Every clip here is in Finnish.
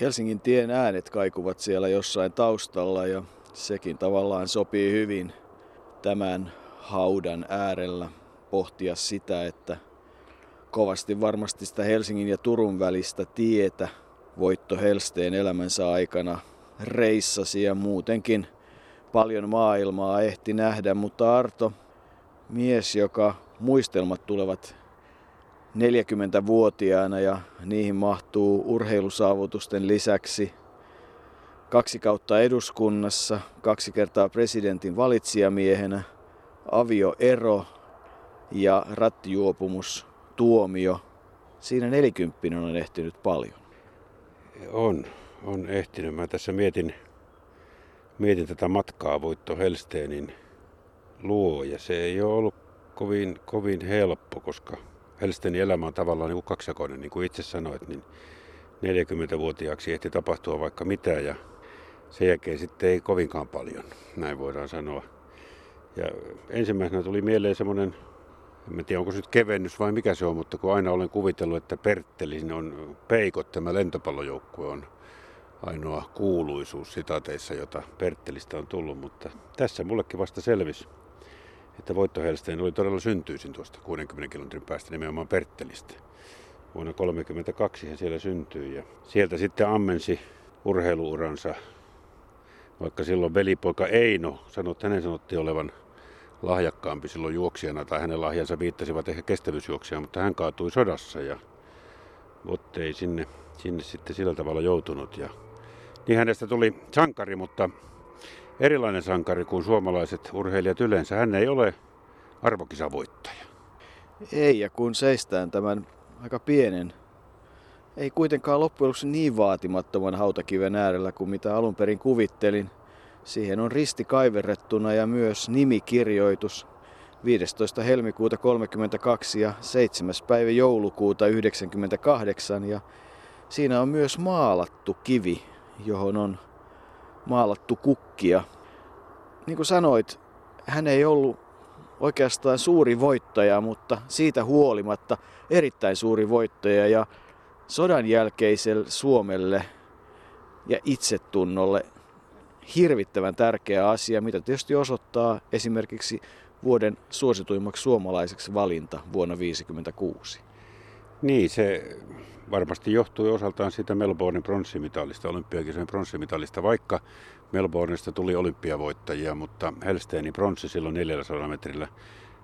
Helsingin tien äänet kaikuvat siellä jossain taustalla ja sekin tavallaan sopii hyvin tämän haudan äärellä pohtia sitä, että kovasti varmasti sitä Helsingin ja Turun välistä tietä Voitto Helsteen elämänsä aikana reissasi ja muutenkin paljon maailmaa ehti nähdä, mutta Arto, mies, joka muistelmat tulevat 40-vuotiaana ja niihin mahtuu urheilusaavutusten lisäksi kaksi kautta eduskunnassa, kaksi kertaa presidentin valitsijamiehenä, avioero ja rattijuopumus, tuomio. Siinä nelikymppinen on ehtinyt paljon. On, on ehtinyt. Mä tässä mietin, mietin tätä matkaa Voitto Helsteenin luo ja se ei ole ollut kovin, kovin helppo, koska Helsteenin elämä on tavallaan niin kuin kaksijakoinen, niin kuin itse sanoit, niin 40-vuotiaaksi ehti tapahtua vaikka mitä ja sen jälkeen sitten ei kovinkaan paljon, näin voidaan sanoa. Ja ensimmäisenä tuli mieleen semmoinen, en tiedä onko se nyt kevennys vai mikä se on, mutta kun aina olen kuvitellut, että Perttelin on Peikot, tämä lentopallojoukkue on ainoa kuuluisuus sitaateissa, jota Perttelistä on tullut, mutta tässä mullekin vasta selvisi, että Voitto Helsteen oli todella syntyisin tuosta 60 kilometrin päästä nimenomaan Perttelistä. Vuonna 1932 hän siellä syntyi ja sieltä sitten ammensi urheiluuransa, vaikka silloin velipoika Eino sanoi, että hänen sanottiin olevan lahjakkaampi silloin juoksijana, tai hänen lahjansa viittasivat ehkä kestävyysjuoksijaan, mutta hän kaatui sodassa ja Votte ei sinne, sinne sitten sillä tavalla joutunut. Ja niin hänestä tuli sankari, mutta erilainen sankari kuin suomalaiset urheilijat yleensä. Hän ei ole arvokisavoittaja. Ei, ja kun seistään tämän aika pienen, ei kuitenkaan loppujen lopuksi niin vaatimattoman hautakiven äärellä kuin mitä alun perin kuvittelin. Siihen on risti kaiverrettuna ja myös nimikirjoitus 15. helmikuuta 32 ja 7. päivä joulukuuta 98 ja siinä on myös maalattu kivi, johon on maalattu kukkia. Niin kuin sanoit, hän ei ollut oikeastaan suuri voittaja, mutta siitä huolimatta erittäin suuri voittaja ja sodan jälkeiselle Suomelle ja itsetunnolle hirvittävän tärkeä asia, mitä tietysti osoittaa esimerkiksi vuoden suosituimmaksi suomalaiseksi valinta vuonna 1956. Niin, se varmasti johtui osaltaan siitä Melbournen pronssimitalista, olympiakisojen pronssimitalista, vaikka Melbournesta tuli olympiavoittajia, mutta Helsteinin pronssi silloin 400 metrillä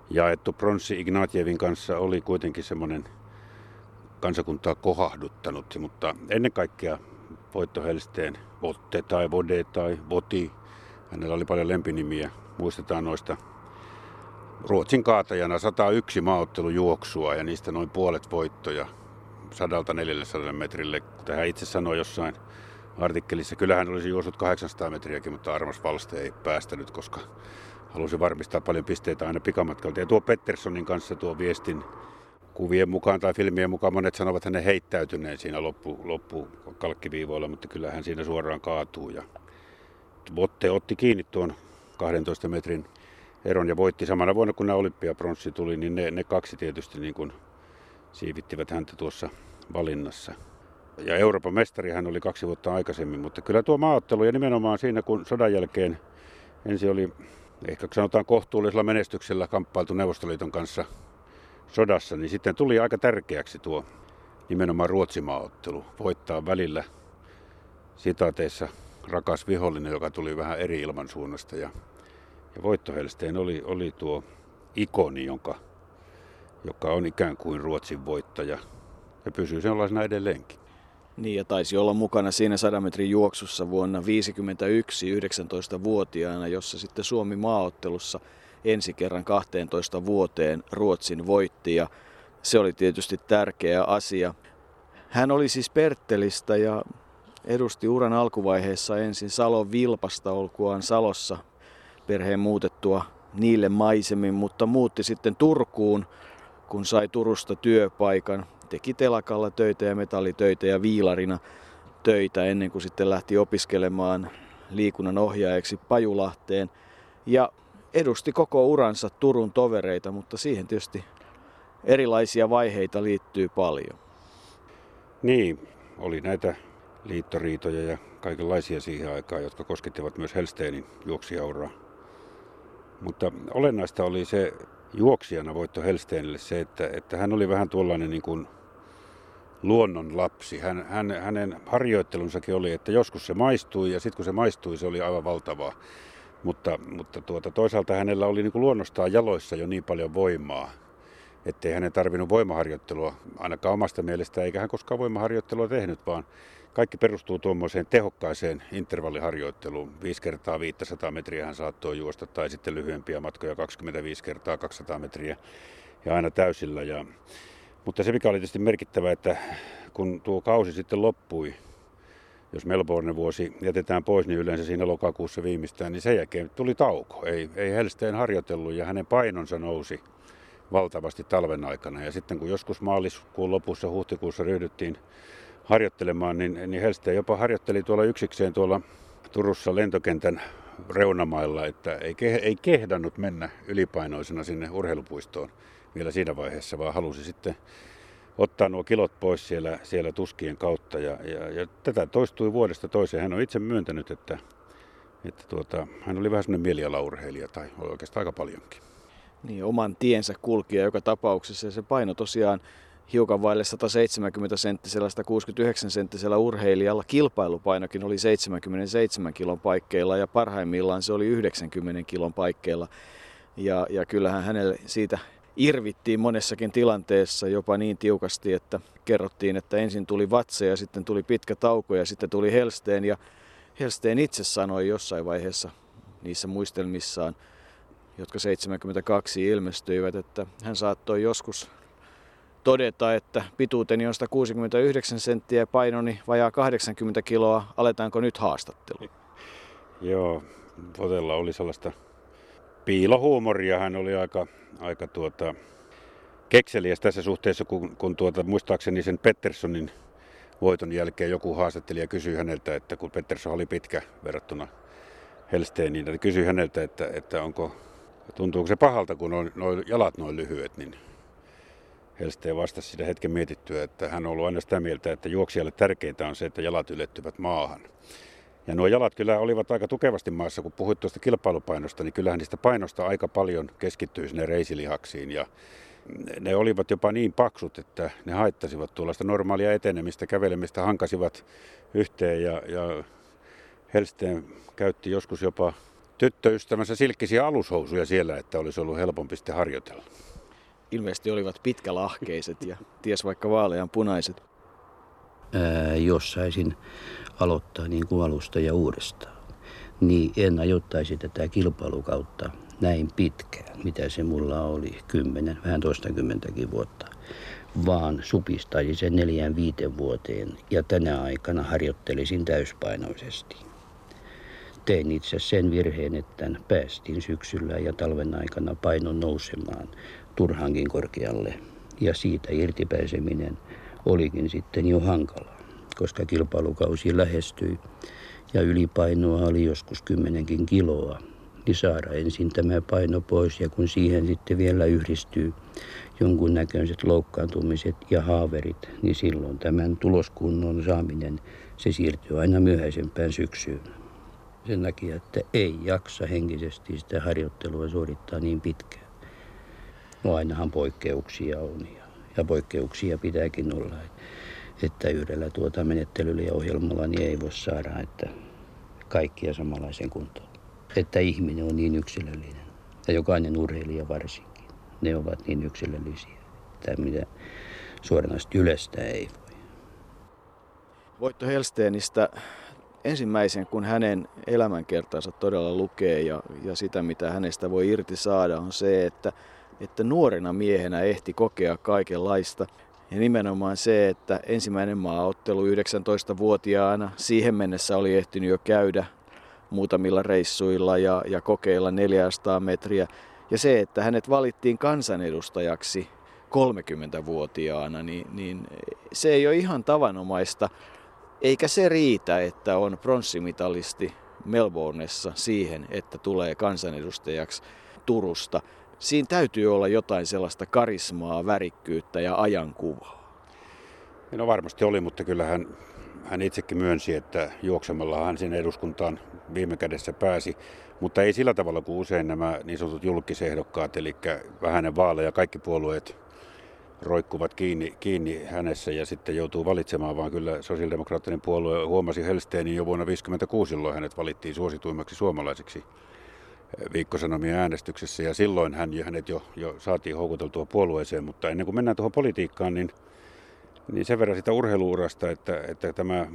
jaettu pronssi Ignatjevin kanssa oli kuitenkin semmoinen kansakuntaa kohahduttanut, mutta ennen kaikkea voitto Helsteen Votte tai Vode tai Voti. Hänellä oli paljon lempinimiä. Muistetaan noista Ruotsin kaatajana 101 maaottelujuoksua ja niistä noin puolet voittoja sadalta 400 metrille, kuten hän itse sanoi jossain artikkelissa. Kyllähän olisi juossut 800 metriäkin, mutta Armas Valste ei päästänyt, koska halusi varmistaa paljon pisteitä aina pikamatkalta. Ja tuo Petterssonin kanssa tuo viestin kuvien mukaan tai filmien mukaan monet sanovat hänen heittäytyneen siinä loppu, loppu kalkkiviivoilla, mutta kyllä hän siinä suoraan kaatuu. Ja Botte otti kiinni tuon 12 metrin eron ja voitti samana vuonna, kun nämä olympiapronssi tuli, niin ne, ne kaksi tietysti niin kuin siivittivät häntä tuossa valinnassa. Ja Euroopan mestari hän oli kaksi vuotta aikaisemmin, mutta kyllä tuo maaottelu ja nimenomaan siinä, kun sodan jälkeen ensin oli ehkä sanotaan kohtuullisella menestyksellä kamppailtu Neuvostoliiton kanssa sodassa, niin sitten tuli aika tärkeäksi tuo nimenomaan Ruotsimaaottelu. Voittaa välillä sitaateissa rakas vihollinen, joka tuli vähän eri ilmansuunnasta. Ja, ja Voitto Helsteen oli, oli tuo ikoni, jonka, joka on ikään kuin Ruotsin voittaja ja pysyy sellaisena edelleenkin. Niin ja taisi olla mukana siinä 100 metrin juoksussa vuonna 1951 19-vuotiaana, jossa sitten Suomi maaottelussa ensi kerran 12 vuoteen Ruotsin voitti ja se oli tietysti tärkeä asia. Hän oli siis Perttelistä ja edusti uran alkuvaiheessa ensin Salon Vilpasta olkuaan Salossa perheen muutettua niille maisemin, mutta muutti sitten Turkuun, kun sai Turusta työpaikan. Teki telakalla töitä ja metallitöitä ja viilarina töitä ennen kuin sitten lähti opiskelemaan liikunnan ohjaajaksi Pajulahteen. Ja edusti koko uransa Turun tovereita, mutta siihen tietysti erilaisia vaiheita liittyy paljon. Niin, oli näitä liittoriitoja ja kaikenlaisia siihen aikaan, jotka koskettivat myös Helsteenin juoksijauraa. Mutta olennaista oli se juoksijana voitto Helsteenille se, että, että hän oli vähän tuollainen niin kuin luonnon lapsi. Hän, hän, hänen harjoittelunsakin oli, että joskus se maistui ja sitten kun se maistui, se oli aivan valtavaa. Mutta, mutta tuota, toisaalta hänellä oli niin kuin luonnostaan jaloissa jo niin paljon voimaa, ettei hänen tarvinnut voimaharjoittelua ainakaan omasta mielestä, eikä hän koskaan voimaharjoittelua tehnyt, vaan kaikki perustuu tuommoiseen tehokkaaseen intervalliharjoitteluun. 5 kertaa 500 metriä hän saattoi juosta tai sitten lyhyempiä matkoja 25 kertaa 200 metriä ja aina täysillä. Ja, mutta se mikä oli tietysti merkittävä, että kun tuo kausi sitten loppui, jos Melbourne vuosi jätetään pois, niin yleensä siinä lokakuussa viimeistään, niin sen jälkeen tuli tauko. Ei, ei Helsteen harjoitellut ja hänen painonsa nousi valtavasti talven aikana. Ja sitten kun joskus maaliskuun lopussa, huhtikuussa ryhdyttiin harjoittelemaan, niin, niin Helsteen jopa harjoitteli tuolla yksikseen tuolla Turussa lentokentän reunamailla, että ei, ei kehdannut mennä ylipainoisena sinne urheilupuistoon vielä siinä vaiheessa, vaan halusi sitten ottaa nuo kilot pois siellä, siellä tuskien kautta. Ja, ja, ja tätä toistui vuodesta toiseen. Hän on itse myöntänyt, että, että tuota, hän oli vähän semmoinen mielialaurheilija tai oikeastaan aika paljonkin. Niin, oman tiensä kulkija joka tapauksessa. Ja se paino tosiaan hiukan vaille 170 senttisellä, 169 senttisellä urheilijalla. Kilpailupainokin oli 77 kilon paikkeilla ja parhaimmillaan se oli 90 kilon paikkeilla. Ja, ja kyllähän hänelle siitä irvittiin monessakin tilanteessa jopa niin tiukasti, että kerrottiin, että ensin tuli vatse ja sitten tuli pitkä tauko ja sitten tuli Helsteen. Ja Helsteen itse sanoi jossain vaiheessa niissä muistelmissaan, jotka 72 ilmestyivät, että hän saattoi joskus todeta, että pituuteni on 169 senttiä ja painoni vajaa 80 kiloa. Aletaanko nyt haastattelu? Joo, Votella oli sellaista piilohuumoria. Hän oli aika, aika tuota, kekseliäs tässä suhteessa, kun, kun tuota, muistaakseni sen Petterssonin voiton jälkeen joku haastattelija kysyi häneltä, että kun Pettersson oli pitkä verrattuna Helsteeniin, niin kysyi häneltä, että, että onko, tuntuuko se pahalta, kun on noin jalat noin lyhyet, niin Helsteen vastasi sitä hetken mietittyä, että hän on ollut aina sitä mieltä, että juoksijalle tärkeintä on se, että jalat ylettyvät maahan. Ja nuo jalat kyllä olivat aika tukevasti maassa, kun puhuit tuosta kilpailupainosta, niin kyllähän niistä painosta aika paljon keskittyi sinne reisilihaksiin. Ja ne olivat jopa niin paksut, että ne haittasivat tuollaista normaalia etenemistä, kävelemistä, hankasivat yhteen ja, ja Helsteen käytti joskus jopa tyttöystävänsä silkkisiä alushousuja siellä, että olisi ollut helpompi sitten harjoitella. Ilmeisesti olivat pitkälahkeiset ja ties vaikka vaalean punaiset. Ää, jos saisin aloittaa niin kuin alusta ja uudestaan, niin en ajoittaisi tätä kilpailukautta näin pitkään, mitä se mulla oli, kymmenen, vähän toistakymmentäkin vuotta, vaan supistaisi sen neljään viiden vuoteen ja tänä aikana harjoittelisin täyspainoisesti. Tein itse sen virheen, että päästiin syksyllä ja talven aikana painon nousemaan turhankin korkealle ja siitä irtipääseminen olikin sitten jo hankalaa koska kilpailukausi lähestyi ja ylipainoa oli joskus kymmenenkin kiloa, niin saada ensin tämä paino pois ja kun siihen sitten vielä yhdistyy jonkunnäköiset loukkaantumiset ja haaverit, niin silloin tämän tuloskunnon saaminen, se siirtyy aina myöhäisempään syksyyn. Sen takia, että ei jaksa henkisesti sitä harjoittelua suorittaa niin pitkään. No ainahan poikkeuksia on ja, ja poikkeuksia pitääkin olla että yhdellä tuota menettelyllä ja ohjelmalla niin ei voi saada että kaikkia samanlaisen kuntoon. Että ihminen on niin yksilöllinen ja jokainen urheilija varsinkin. Ne ovat niin yksilöllisiä, että mitä suoranaisesti yleistä ei voi. Voitto Helsteenistä ensimmäisen, kun hänen elämänkertansa todella lukee ja, ja sitä, mitä hänestä voi irti saada, on se, että, että nuorena miehenä ehti kokea kaikenlaista. Ja nimenomaan se, että ensimmäinen maaottelu 19-vuotiaana, siihen mennessä oli ehtinyt jo käydä muutamilla reissuilla ja, ja kokeilla 400 metriä. Ja se, että hänet valittiin kansanedustajaksi 30-vuotiaana, niin, niin se ei ole ihan tavanomaista. Eikä se riitä, että on pronssimitalisti Melbourneessa siihen, että tulee kansanedustajaksi Turusta siinä täytyy olla jotain sellaista karismaa, värikkyyttä ja ajankuvaa. No varmasti oli, mutta kyllähän hän itsekin myönsi, että juoksemalla hän sinne eduskuntaan viime kädessä pääsi, mutta ei sillä tavalla kuin usein nämä niin sanotut julkisehdokkaat, eli vähäinen vaaleja kaikki puolueet roikkuvat kiinni, kiinni hänessä ja sitten joutuu valitsemaan, vaan kyllä sosiaalidemokraattinen puolue huomasi Helsteenin jo vuonna 1956, jolloin hänet valittiin suosituimmaksi suomalaiseksi viikkosanomien äänestyksessä. Ja silloin hän, hänet jo, jo saatiin houkuteltua puolueeseen, mutta ennen kuin mennään tuohon politiikkaan, niin, niin sen verran sitä urheiluurasta, että, että tämä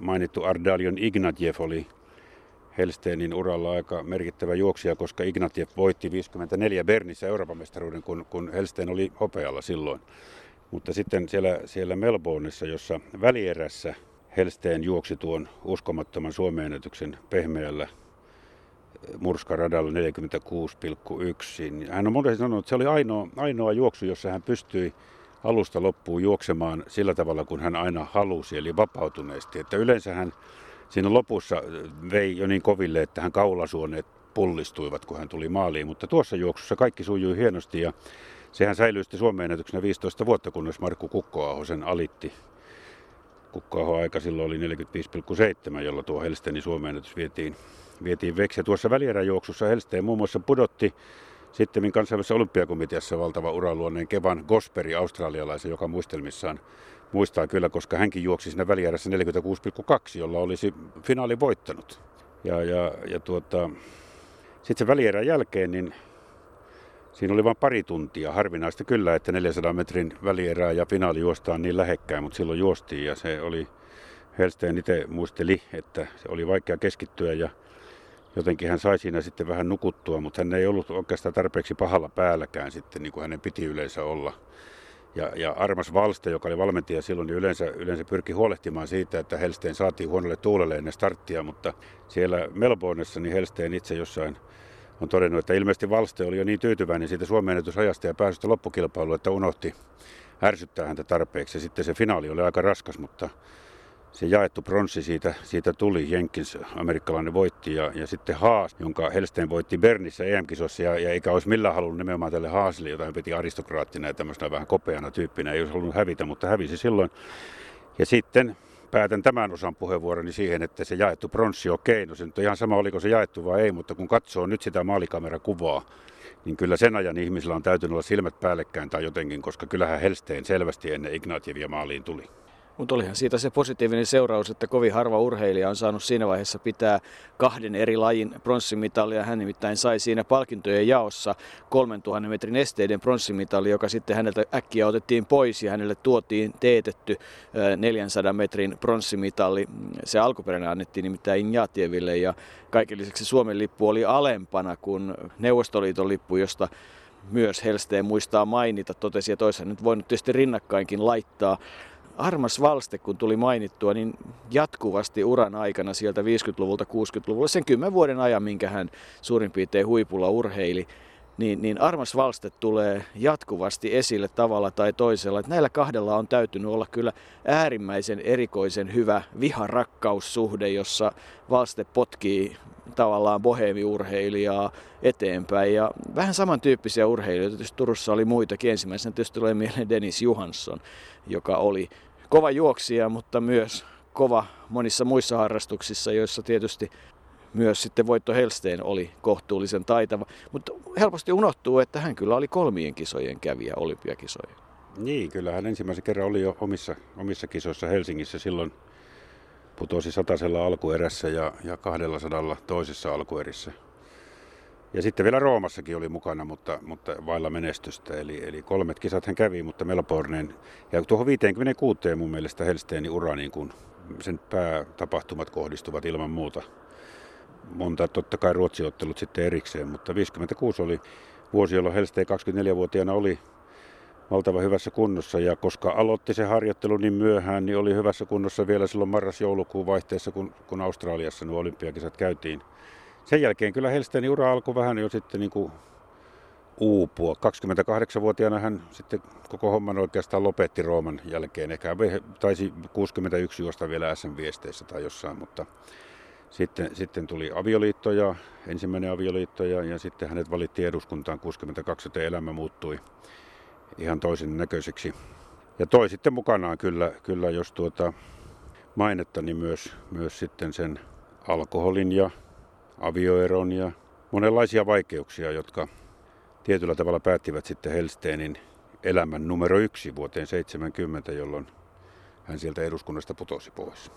mainittu Ardalion Ignatjev oli Helsteenin uralla aika merkittävä juoksija, koska Ignatiev voitti 54 Bernissä Euroopan mestaruuden, kun, kun Helsteen oli hopealla silloin. Mutta sitten siellä, siellä Melbourneissa, jossa välierässä Helsteen juoksi tuon uskomattoman suomeenetyksen pehmeällä murskaradalla 46,1. Niin hän on monesti sanonut, että se oli ainoa, ainoa juoksu, jossa hän pystyi alusta loppuun juoksemaan sillä tavalla, kun hän aina halusi, eli vapautuneesti. Että yleensä hän siinä lopussa vei jo niin koville, että hän kaulasuoneet pullistuivat, kun hän tuli maaliin. Mutta tuossa juoksussa kaikki sujui hienosti ja sehän säilyi sitten Suomen ennätyksenä 15 vuotta, kunnes Markku Kukkoaho sen alitti. Kukkoaho aika silloin oli 45,7, jolla tuo Helstenin Suomen ennätys vietiin, vietiin veksi. Ja tuossa välieräjuoksussa Helsteen muun muassa pudotti sitten kansainvälisessä olympiakomiteassa valtava uraluonneen Kevan Gosperi australialaisen, joka muistelmissaan muistaa kyllä, koska hänkin juoksi siinä välierässä 46,2, jolla olisi finaali voittanut. Ja, ja, ja tuota, sitten sen välierän jälkeen, niin siinä oli vain pari tuntia. Harvinaista kyllä, että 400 metrin välierää ja finaali juostaan niin lähekkäin, mutta silloin juostiin ja se oli, Helsteen itse muisteli, että se oli vaikea keskittyä ja jotenkin hän sai siinä sitten vähän nukuttua, mutta hän ei ollut oikeastaan tarpeeksi pahalla päälläkään sitten, niin kuin hänen piti yleensä olla. Ja, ja Armas Valste, joka oli valmentaja silloin, niin yleensä, yleensä pyrki huolehtimaan siitä, että Helsteen saatiin huonolle tuulelle ennen starttia, mutta siellä Melbourneissa niin Helsteen itse jossain on todennut, että ilmeisesti Valste oli jo niin tyytyväinen siitä Suomen ennätysajasta ja pääsystä loppukilpailuun, että unohti ärsyttää häntä tarpeeksi. Ja sitten se finaali oli aika raskas, mutta se jaettu pronssi siitä, siitä tuli. Jenkins, amerikkalainen voitti ja, ja sitten Haas, jonka Helsteen voitti Bernissä EM-kisossa ja, ja eikä olisi millään halunnut nimenomaan tälle Haasille, jota hän piti aristokraattina ja tämmöisenä vähän kopeana tyyppinä. Ei olisi halunnut hävitä, mutta hävisi silloin. Ja sitten päätän tämän osan puheenvuoroni siihen, että se jaettu pronssi, okei, no se nyt on ihan sama, oliko se jaettu vai ei, mutta kun katsoo nyt sitä maalikamerakuvaa, niin kyllä sen ajan ihmisillä on täytynyt olla silmät päällekkäin tai jotenkin, koska kyllähän Helsteen selvästi ennen Ignatjevia maaliin tuli. Mutta olihan siitä se positiivinen seuraus, että kovin harva urheilija on saanut siinä vaiheessa pitää kahden eri lajin pronssimitalia. Hän nimittäin sai siinä palkintojen jaossa 3000 metrin esteiden pronssimitali, joka sitten häneltä äkkiä otettiin pois ja hänelle tuotiin teetetty 400 metrin pronssimitali. Se alkuperäinen annettiin nimittäin Injatieville ja kaiken lisäksi Suomen lippu oli alempana kuin Neuvostoliiton lippu, josta myös Helsteen muistaa mainita, totesi, että olisi nyt voinut tietysti rinnakkainkin laittaa. Armas Valste, kun tuli mainittua, niin jatkuvasti uran aikana sieltä 50-luvulta 60-luvulla, sen kymmenen vuoden ajan, minkä hän suurin piirtein huipulla urheili, niin, niin Armas Valste tulee jatkuvasti esille tavalla tai toisella. Että näillä kahdella on täytynyt olla kyllä äärimmäisen erikoisen hyvä viharakkaussuhde, jossa Valste potkii tavallaan bohemiurheilijaa eteenpäin. Ja vähän samantyyppisiä urheilijoita, tietysti Turussa oli muitakin. Ensimmäisenä tietysti tulee mieleen Dennis Johansson, joka oli kova juoksija, mutta myös kova monissa muissa harrastuksissa, joissa tietysti myös sitten Voitto Helsteen oli kohtuullisen taitava. Mutta helposti unohtuu, että hän kyllä oli kolmien kisojen kävijä olympiakisojen. Niin, kyllä hän ensimmäisen kerran oli jo omissa, omissa kisoissa Helsingissä silloin putosi satasella alkuerässä ja, ja kahdella sadalla toisessa alkuerissä. Ja sitten vielä Roomassakin oli mukana, mutta, mutta vailla menestystä. Eli, eli kolmet kisat hän kävi, mutta Melbourneen. Ja tuohon 56 mun mielestä Helsteeni ura, niin kun sen päätapahtumat kohdistuvat ilman muuta. Monta totta kai ruotsiottelut sitten erikseen, mutta 56 oli vuosi, jolloin Helsteen 24-vuotiaana oli valtava hyvässä kunnossa ja koska aloitti se harjoittelu niin myöhään, niin oli hyvässä kunnossa vielä silloin marras-joulukuun vaihteessa, kun, kun Australiassa nuo olympiakisat käytiin. Sen jälkeen kyllä Helstenin ura alkoi vähän jo sitten niin kuin uupua. 28-vuotiaana hän sitten koko homman oikeastaan lopetti Rooman jälkeen. Ehkä taisi 61 juosta vielä SM-viesteissä tai jossain, mutta sitten, sitten tuli avioliitto ja ensimmäinen avioliitto ja, ja sitten hänet valittiin eduskuntaan 62, että elämä muuttui ihan toisen näköiseksi. Ja toi sitten mukanaan kyllä, kyllä jos tuota, mainetta, niin myös, myös sitten sen alkoholin ja avioeron ja monenlaisia vaikeuksia, jotka tietyllä tavalla päättivät sitten Helsteenin elämän numero yksi vuoteen 70, jolloin hän sieltä eduskunnasta putosi pois.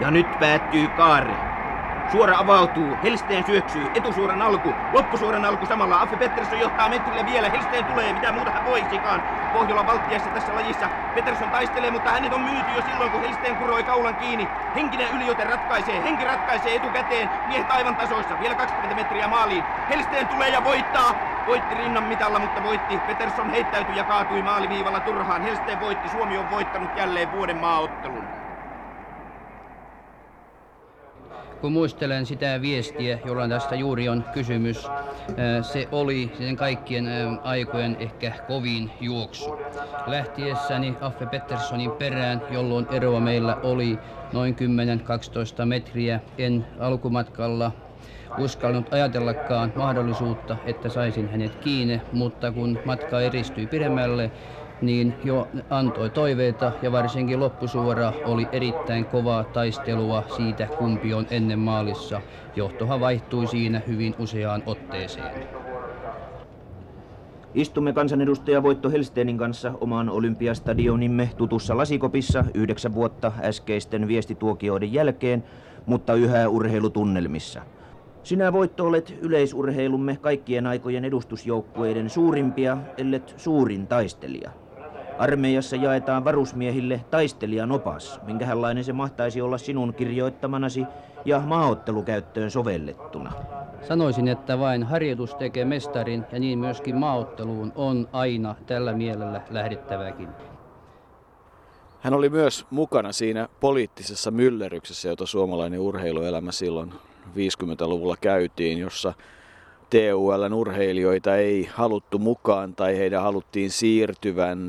Ja nyt päättyy kaari. Suora avautuu, Helsteen syöksyy, etusuoran alku, loppusuoran alku samalla. Affe Pettersson johtaa metrille vielä, Helsteen tulee, mitä muuta hän voisikaan. Pohjola valttiassa tässä lajissa. Pettersson taistelee, mutta hänet on myyty jo silloin, kun Helsteen kuroi kaulan kiinni. Henkinen yliote ratkaisee, henki ratkaisee etukäteen. Miehet aivan tasoissa, vielä 20 metriä maaliin. Helsteen tulee ja voittaa. Voitti rinnan mitalla, mutta voitti. Peterson heittäytyi ja kaatui maaliviivalla turhaan. Helsteen voitti, Suomi on voittanut jälleen vuoden maaottelun. Kun muistelen sitä viestiä, jolla tästä juuri on kysymys, se oli sen kaikkien aikojen ehkä kovin juoksu. Lähtiessäni Affe Petterssonin perään, jolloin eroa meillä oli noin 10-12 metriä, en alkumatkalla uskaltanut ajatellakaan mahdollisuutta, että saisin hänet kiinni, mutta kun matka eristyi pidemmälle, niin jo antoi toiveita ja varsinkin loppusuora oli erittäin kovaa taistelua siitä, kumpi on ennen maalissa. Johtohan vaihtui siinä hyvin useaan otteeseen. Istumme kansanedustaja Voitto Helsteenin kanssa oman olympiastadionimme tutussa lasikopissa yhdeksän vuotta äskeisten viestituokioiden jälkeen, mutta yhä urheilutunnelmissa. Sinä Voitto olet yleisurheilumme kaikkien aikojen edustusjoukkueiden suurimpia, ellet suurin taistelija. Armeijassa jaetaan varusmiehille taistelijan opas, minkälainen se mahtaisi olla sinun kirjoittamanasi ja maaottelukäyttöön sovellettuna. Sanoisin, että vain harjoitus tekee mestarin ja niin myöskin maaotteluun on aina tällä mielellä lähdettäväkin. Hän oli myös mukana siinä poliittisessa myllerryksessä, jota suomalainen urheiluelämä silloin 50-luvulla käytiin, jossa TULn urheilijoita ei haluttu mukaan tai heidän haluttiin siirtyvän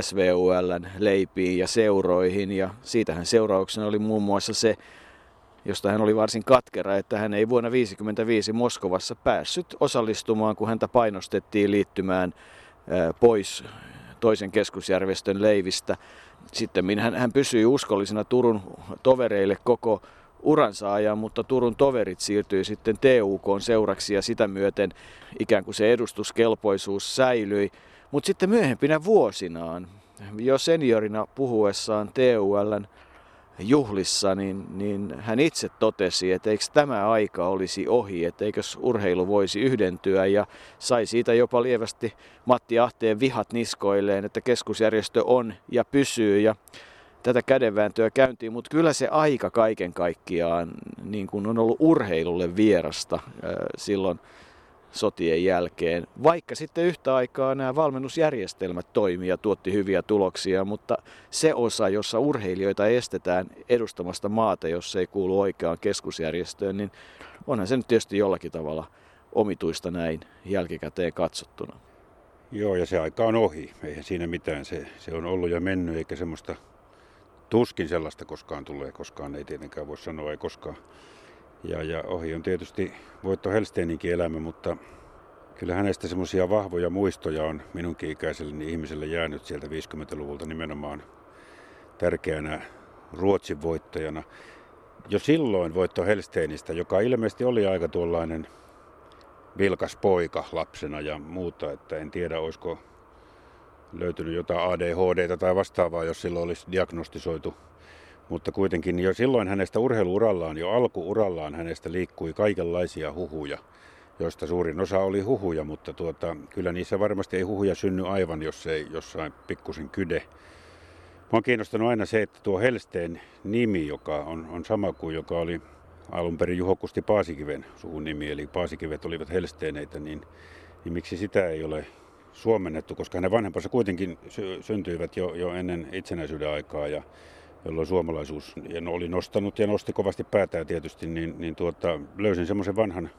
SVULn leipiin ja seuroihin. Ja siitähän seurauksena oli muun muassa se, josta hän oli varsin katkera, että hän ei vuonna 1955 Moskovassa päässyt osallistumaan, kun häntä painostettiin liittymään pois toisen keskusjärjestön leivistä. Sitten hän, hän pysyi uskollisena Turun tovereille koko uransa ajan, mutta Turun toverit siirtyi sitten TUK seuraksi ja sitä myöten ikään kuin se edustuskelpoisuus säilyi. Mutta sitten myöhempinä vuosinaan, jo seniorina puhuessaan TULn juhlissa, niin, niin hän itse totesi, että eikö tämä aika olisi ohi, että eikö urheilu voisi yhdentyä ja sai siitä jopa lievästi Matti Ahteen vihat niskoilleen, että keskusjärjestö on ja pysyy ja tätä kädenvääntöä käyntiin, mutta kyllä se aika kaiken kaikkiaan niin kuin on ollut urheilulle vierasta silloin sotien jälkeen. Vaikka sitten yhtä aikaa nämä valmennusjärjestelmät toimii ja tuotti hyviä tuloksia, mutta se osa, jossa urheilijoita estetään edustamasta maata, jos ei kuulu oikeaan keskusjärjestöön, niin onhan se nyt tietysti jollakin tavalla omituista näin jälkikäteen katsottuna. Joo, ja se aika on ohi. Eihän siinä mitään. Se, se on ollut ja mennyt, eikä semmoista tuskin sellaista koskaan tulee, koskaan ei tietenkään voi sanoa, ei koskaan. Ja, ja ohi on tietysti Voitto Helsteininkin elämä, mutta kyllä hänestä semmoisia vahvoja muistoja on minunkin ikäiselleni ihmiselle jäänyt sieltä 50-luvulta nimenomaan tärkeänä Ruotsin voittajana. Jo silloin Voitto Helsteinistä, joka ilmeisesti oli aika tuollainen vilkas poika lapsena ja muuta, että en tiedä olisiko löytynyt jotain ADHD tai vastaavaa, jos silloin olisi diagnostisoitu. Mutta kuitenkin jo silloin hänestä urheiluurallaan, jo alkuurallaan hänestä liikkui kaikenlaisia huhuja, joista suurin osa oli huhuja, mutta tuota, kyllä niissä varmasti ei huhuja synny aivan, jos ei jossain pikkusin kyde. Mä on kiinnostanut aina se, että tuo Helsteen nimi, joka on, on sama kuin joka oli alun perin Juho Kusti Paasikiven suvun nimi, eli Paasikivet olivat Helsteeneitä, niin, niin miksi sitä ei ole suomennettu, koska hänen vanhempansa kuitenkin sy- syntyivät jo, jo ennen itsenäisyyden aikaa ja jolloin suomalaisuus ja oli nostanut ja nosti kovasti päätään tietysti, niin, niin tuota, löysin semmoisen vanhan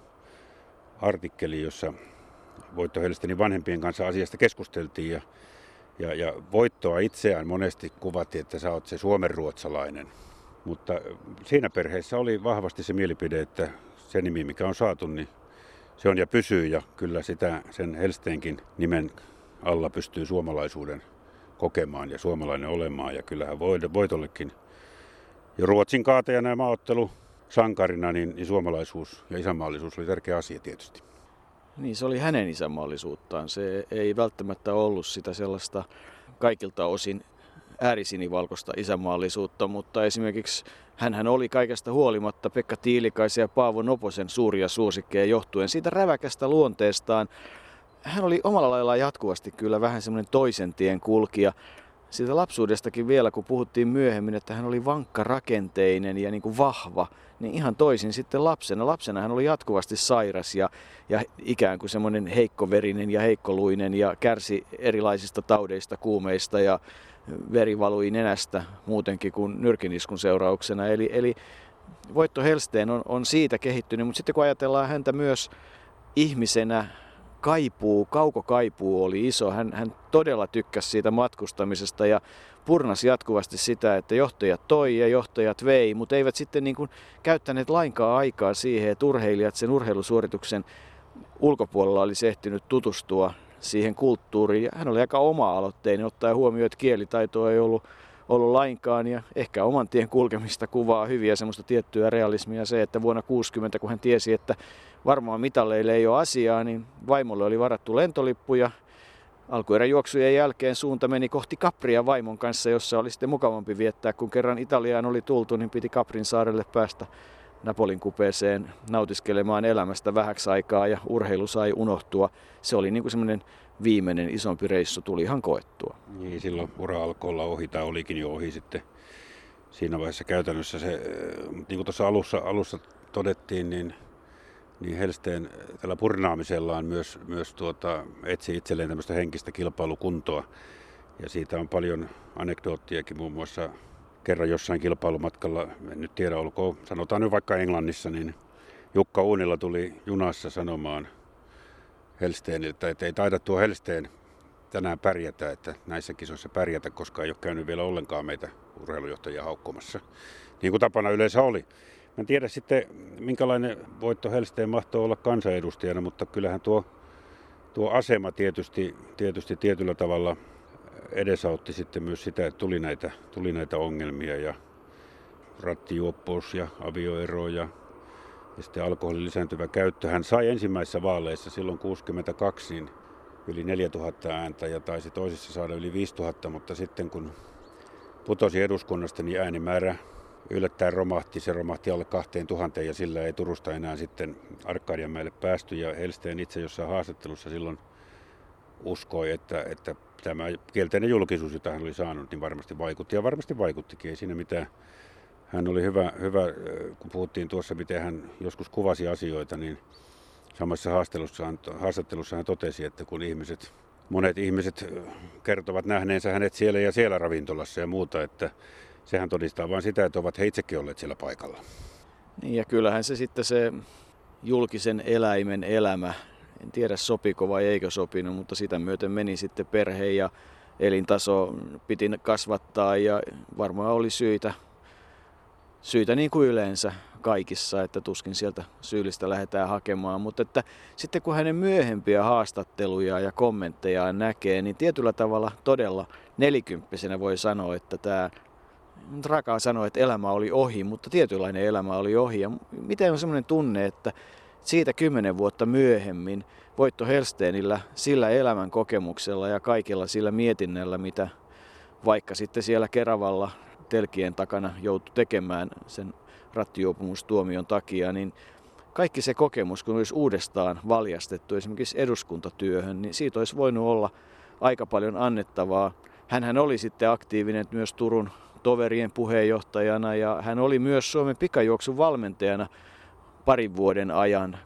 artikkelin, jossa Voitto Helstenin vanhempien kanssa asiasta keskusteltiin ja, ja, ja Voittoa itseään monesti kuvatti, että sä oot se suomenruotsalainen. Mutta siinä perheessä oli vahvasti se mielipide, että se nimi mikä on saatu, niin se on ja pysyy ja kyllä sitä sen Helsteenkin nimen alla pystyy suomalaisuuden kokemaan ja suomalainen olemaan. Ja kyllähän voitollekin jo Ruotsin kaatajana ja maaottelu sankarina, niin, niin suomalaisuus ja isänmaallisuus oli tärkeä asia tietysti. Niin, se oli hänen isänmaallisuuttaan. Se ei välttämättä ollut sitä sellaista kaikilta osin äärisinivalkoista isänmaallisuutta, mutta esimerkiksi hän oli kaikesta huolimatta Pekka Tiilikaisen ja Paavo Noposen suuria suosikkeja johtuen siitä räväkästä luonteestaan. Hän oli omalla laillaan jatkuvasti kyllä vähän semmoinen toisen tien kulkija. Siitä lapsuudestakin vielä, kun puhuttiin myöhemmin, että hän oli vankka rakenteinen ja niin kuin vahva, niin ihan toisin sitten lapsena. Lapsena hän oli jatkuvasti sairas ja, ja ikään kuin semmoinen heikkoverinen ja heikkoluinen ja kärsi erilaisista taudeista, kuumeista ja veri valui nenästä muutenkin kuin nyrkiniskun seurauksena. Eli, eli Voitto Helsteen on, on siitä kehittynyt, mutta sitten kun ajatellaan häntä myös ihmisenä, kaipuu, kaukokaipuu oli iso. Hän, hän todella tykkäsi siitä matkustamisesta ja purnasi jatkuvasti sitä, että johtajat toi ja johtajat vei, mutta eivät sitten niin kuin käyttäneet lainkaan aikaa siihen, että urheilijat sen urheilusuorituksen ulkopuolella olisi ehtinyt tutustua siihen kulttuuriin. Hän oli aika oma-aloitteinen, ottaen huomioon, että kielitaitoa ei ollut, ollut lainkaan ja ehkä oman tien kulkemista kuvaa hyviä semmoista tiettyä realismia se, että vuonna 60, kun hän tiesi, että varmaan mitalleille ei ole asiaa, niin vaimolle oli varattu lentolippuja. Alkuerän juoksujen jälkeen suunta meni kohti Capria vaimon kanssa, jossa oli sitten mukavampi viettää. Kun kerran Italiaan oli tultu, niin piti Caprin saarelle päästä Napolin kupeeseen nautiskelemaan elämästä vähäksi aikaa ja urheilu sai unohtua. Se oli niin kuin semmoinen viimeinen isompi reissu tuli ihan koettua. Niin, silloin ura alkoi olla ohi tai olikin jo ohi sitten siinä vaiheessa käytännössä se, niin kuin tuossa alussa, alussa todettiin, niin, niin Helsteen tällä purnaamisellaan myös, myös tuota, etsi itselleen tämmöistä henkistä kilpailukuntoa. Ja siitä on paljon anekdoottiakin muun muassa kerran jossain kilpailumatkalla, en nyt tiedä olkoon, sanotaan nyt vaikka Englannissa, niin Jukka Uunilla tuli junassa sanomaan Helsteeniltä, että ei taida tuo Helsteen tänään pärjätä, että näissä kisoissa pärjätä, koska ei ole käynyt vielä ollenkaan meitä urheilujohtajia haukkumassa, niin kuin tapana yleensä oli. Mä en tiedä sitten, minkälainen voitto Helsteen mahtoo olla kansanedustajana, mutta kyllähän tuo, tuo asema tietysti, tietysti tietyllä tavalla edesautti sitten myös sitä, että tuli näitä, tuli näitä ongelmia ja rattijuoppous ja avioero ja, ja sitten alkoholin lisääntyvä käyttö. Hän sai ensimmäisissä vaaleissa silloin 62 niin yli 4000 ääntä ja taisi toisissa saada yli 5000, mutta sitten kun putosi eduskunnasta, niin äänimäärä yllättäen romahti. Se romahti alle 2000 ja sillä ei Turusta enää sitten Arkadianmäelle päästy. Ja Helsteen itse jossain haastattelussa silloin uskoi, että, että tämä kielteinen julkisuus, jota hän oli saanut, niin varmasti vaikutti. Ja varmasti vaikuttikin, ei siinä mitään. Hän oli hyvä, hyvä, kun puhuttiin tuossa, miten hän joskus kuvasi asioita, niin samassa haastattelussa, haastattelussa hän totesi, että kun ihmiset, monet ihmiset kertovat nähneensä hänet siellä ja siellä ravintolassa ja muuta, että sehän todistaa vain sitä, että ovat he itsekin olleet siellä paikalla. Niin ja kyllähän se sitten se julkisen eläimen elämä en tiedä sopiko vai eikö sopinut, mutta sitä myöten meni sitten perhe ja elintaso piti kasvattaa ja varmaan oli syitä, syitä niin kuin yleensä kaikissa, että tuskin sieltä syyllistä lähdetään hakemaan. Mutta että sitten kun hänen myöhempiä haastatteluja ja kommentteja näkee, niin tietyllä tavalla todella nelikymppisenä voi sanoa, että tämä rakaa sanoa, että elämä oli ohi, mutta tietynlainen elämä oli ohi. Ja miten on semmoinen tunne, että siitä kymmenen vuotta myöhemmin Voitto Helsteenillä sillä elämän kokemuksella ja kaikilla sillä mietinnällä, mitä vaikka sitten siellä Keravalla telkien takana joutui tekemään sen rattijuopumustuomion takia, niin kaikki se kokemus, kun olisi uudestaan valjastettu esimerkiksi eduskuntatyöhön, niin siitä olisi voinut olla aika paljon annettavaa. Hänhän oli sitten aktiivinen myös Turun toverien puheenjohtajana ja hän oli myös Suomen pikajuoksun valmentajana parin vuoden ajan,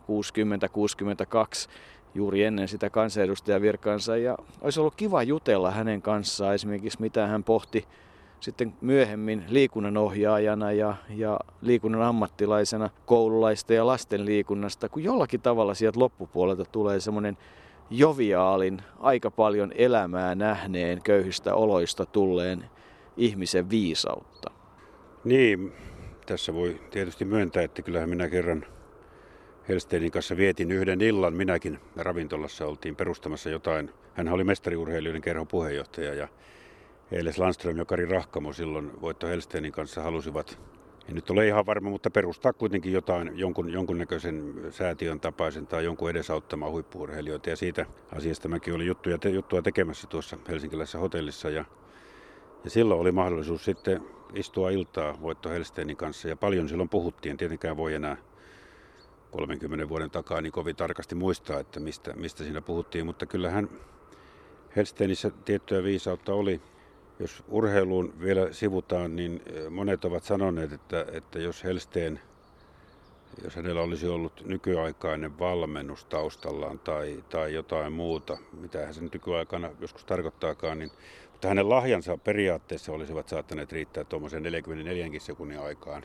60-62, juuri ennen sitä kansanedustajavirkansa. Ja olisi ollut kiva jutella hänen kanssaan esimerkiksi, mitä hän pohti sitten myöhemmin liikunnanohjaajana ja, ja liikunnan ammattilaisena koululaista ja lasten liikunnasta, kun jollakin tavalla sieltä loppupuolelta tulee semmoinen joviaalin, aika paljon elämää nähneen, köyhistä oloista tulleen ihmisen viisautta. Niin, tässä voi tietysti myöntää, että kyllähän minä kerran Helsteinin kanssa vietin yhden illan. Minäkin ravintolassa oltiin perustamassa jotain. Hän oli mestariurheilijoiden kerhon puheenjohtaja ja Eiles Landström ja Kari Rahkamo silloin Voitto Helsteenin kanssa halusivat en nyt ole ihan varma, mutta perustaa kuitenkin jotain, jonkun, jonkunnäköisen säätiön tapaisen tai jonkun edesauttamaan huippuurheilijoita. Ja siitä asiasta mäkin olin juttuja, te, juttua tekemässä tuossa helsinkiläisessä hotellissa. Ja, ja silloin oli mahdollisuus sitten istua iltaa Voitto Helsteenin kanssa. Ja paljon silloin puhuttiin. Tietenkään voi enää 30 vuoden takaa niin kovin tarkasti muistaa, että mistä, mistä siinä puhuttiin. Mutta kyllähän Helsteenissä tiettyä viisautta oli jos urheiluun vielä sivutaan, niin monet ovat sanoneet, että, että jos Helsteen, jos hänellä olisi ollut nykyaikainen valmennus taustallaan tai, tai jotain muuta, mitä hän sen nykyaikana joskus tarkoittaakaan, niin mutta hänen lahjansa periaatteessa olisivat saattaneet riittää tuommoisen 44 sekunnin aikaan.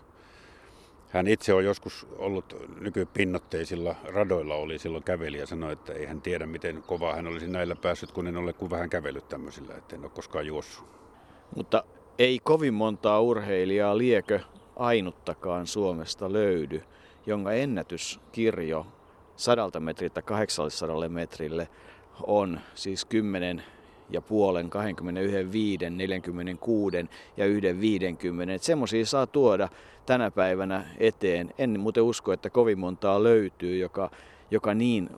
Hän itse on joskus ollut nykypinnotteisilla radoilla, oli silloin käveli ja sanoi, että ei hän tiedä miten kovaa hän olisi näillä päässyt, kun en ole kuin vähän kävellyt tämmöisillä, että en ole koskaan juossut. Mutta ei kovin montaa urheilijaa liekö ainuttakaan Suomesta löydy, jonka ennätyskirjo sadalta metriltä 800 metrille on siis 10 ja puolen, 21, 5, 46 ja 1, 50. Semmoisia saa tuoda tänä päivänä eteen. En muuten usko, että kovin montaa löytyy, joka, joka niin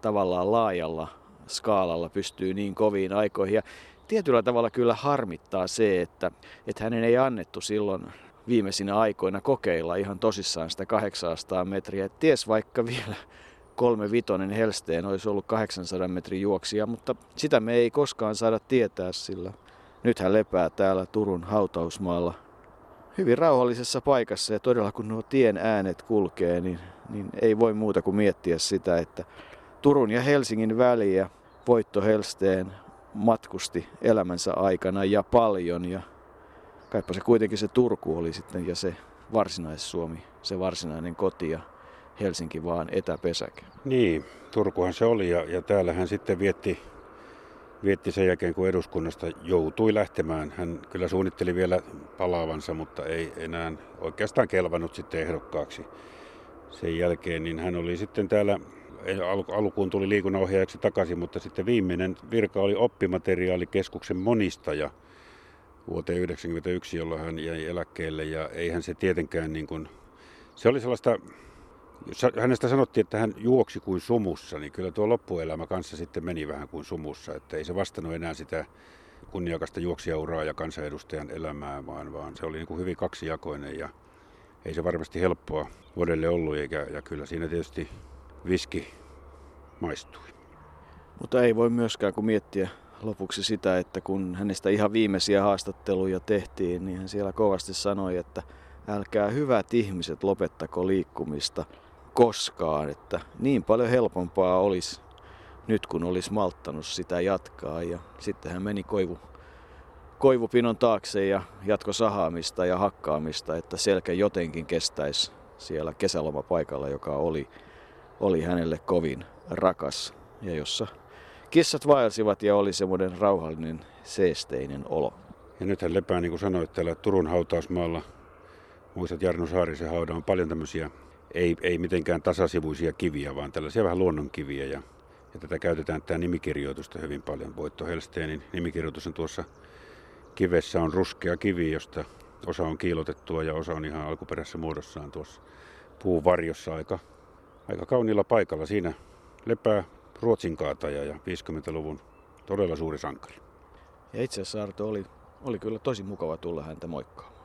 tavallaan laajalla skaalalla pystyy niin koviin aikoihin. Ja tietyllä tavalla kyllä harmittaa se, että, että hänen ei annettu silloin viimeisinä aikoina kokeilla ihan tosissaan sitä 800 metriä. Ties vaikka vielä kolme vitonen Helsteen olisi ollut 800 metrin juoksija, mutta sitä me ei koskaan saada tietää, sillä nyt hän lepää täällä Turun hautausmaalla. Hyvin rauhallisessa paikassa ja todella kun nuo tien äänet kulkee, niin, niin ei voi muuta kuin miettiä sitä, että Turun ja Helsingin väliä voitto Helsteen matkusti elämänsä aikana ja paljon. Ja kaipa se kuitenkin se Turku oli sitten ja se varsinais-Suomi, se varsinainen koti ja Helsinki vaan etäpesäke. Niin, Turkuhan se oli ja, ja täällä hän sitten vietti, vietti sen jälkeen, kun eduskunnasta joutui lähtemään. Hän kyllä suunnitteli vielä palaavansa, mutta ei enää oikeastaan kelvannut sitten ehdokkaaksi. Sen jälkeen niin hän oli sitten täällä alkuun tuli liikunnanohjaajaksi takaisin, mutta sitten viimeinen virka oli oppimateriaalikeskuksen monistaja vuoteen 1991, jolloin hän jäi eläkkeelle ja eihän se tietenkään niin kuin, se oli sellaista, jos hänestä sanottiin, että hän juoksi kuin sumussa, niin kyllä tuo loppuelämä kanssa sitten meni vähän kuin sumussa, että ei se vastannut enää sitä kunniakasta juoksijauraa ja kansanedustajan elämää, vaan, vaan se oli niin kuin hyvin kaksijakoinen ja ei se varmasti helppoa vuodelle ollut, eikä, ja kyllä siinä tietysti viski maistui. Mutta ei voi myöskään kun miettiä lopuksi sitä, että kun hänestä ihan viimeisiä haastatteluja tehtiin, niin hän siellä kovasti sanoi, että älkää hyvät ihmiset lopettako liikkumista koskaan, että niin paljon helpompaa olisi nyt kun olisi malttanut sitä jatkaa ja sitten hän meni koivu, koivupinon taakse ja jatko sahaamista ja hakkaamista, että selkä jotenkin kestäisi siellä kesälomapaikalla, joka oli oli hänelle kovin rakas ja jossa kissat vaelsivat ja oli semmoinen rauhallinen seesteinen olo. Ja nyt hän lepää, niin kuin sanoit, täällä Turun hautausmaalla. Muistat Jarno Saarisen hauda on paljon tämmöisiä, ei, ei mitenkään tasasivuisia kiviä, vaan tällaisia vähän luonnonkiviä. Ja, ja tätä käytetään tämä nimikirjoitusta hyvin paljon. Voitto Helsteenin nimikirjoitus on tuossa kivessä on ruskea kivi, josta osa on kiilotettua ja osa on ihan alkuperäisessä muodossaan tuossa puun varjossa aika aika kauniilla paikalla. Siinä lepää Ruotsin kaataja ja 50-luvun todella suuri sankari. Ja itse asiassa Arto oli, oli kyllä tosi mukava tulla häntä moikkaa.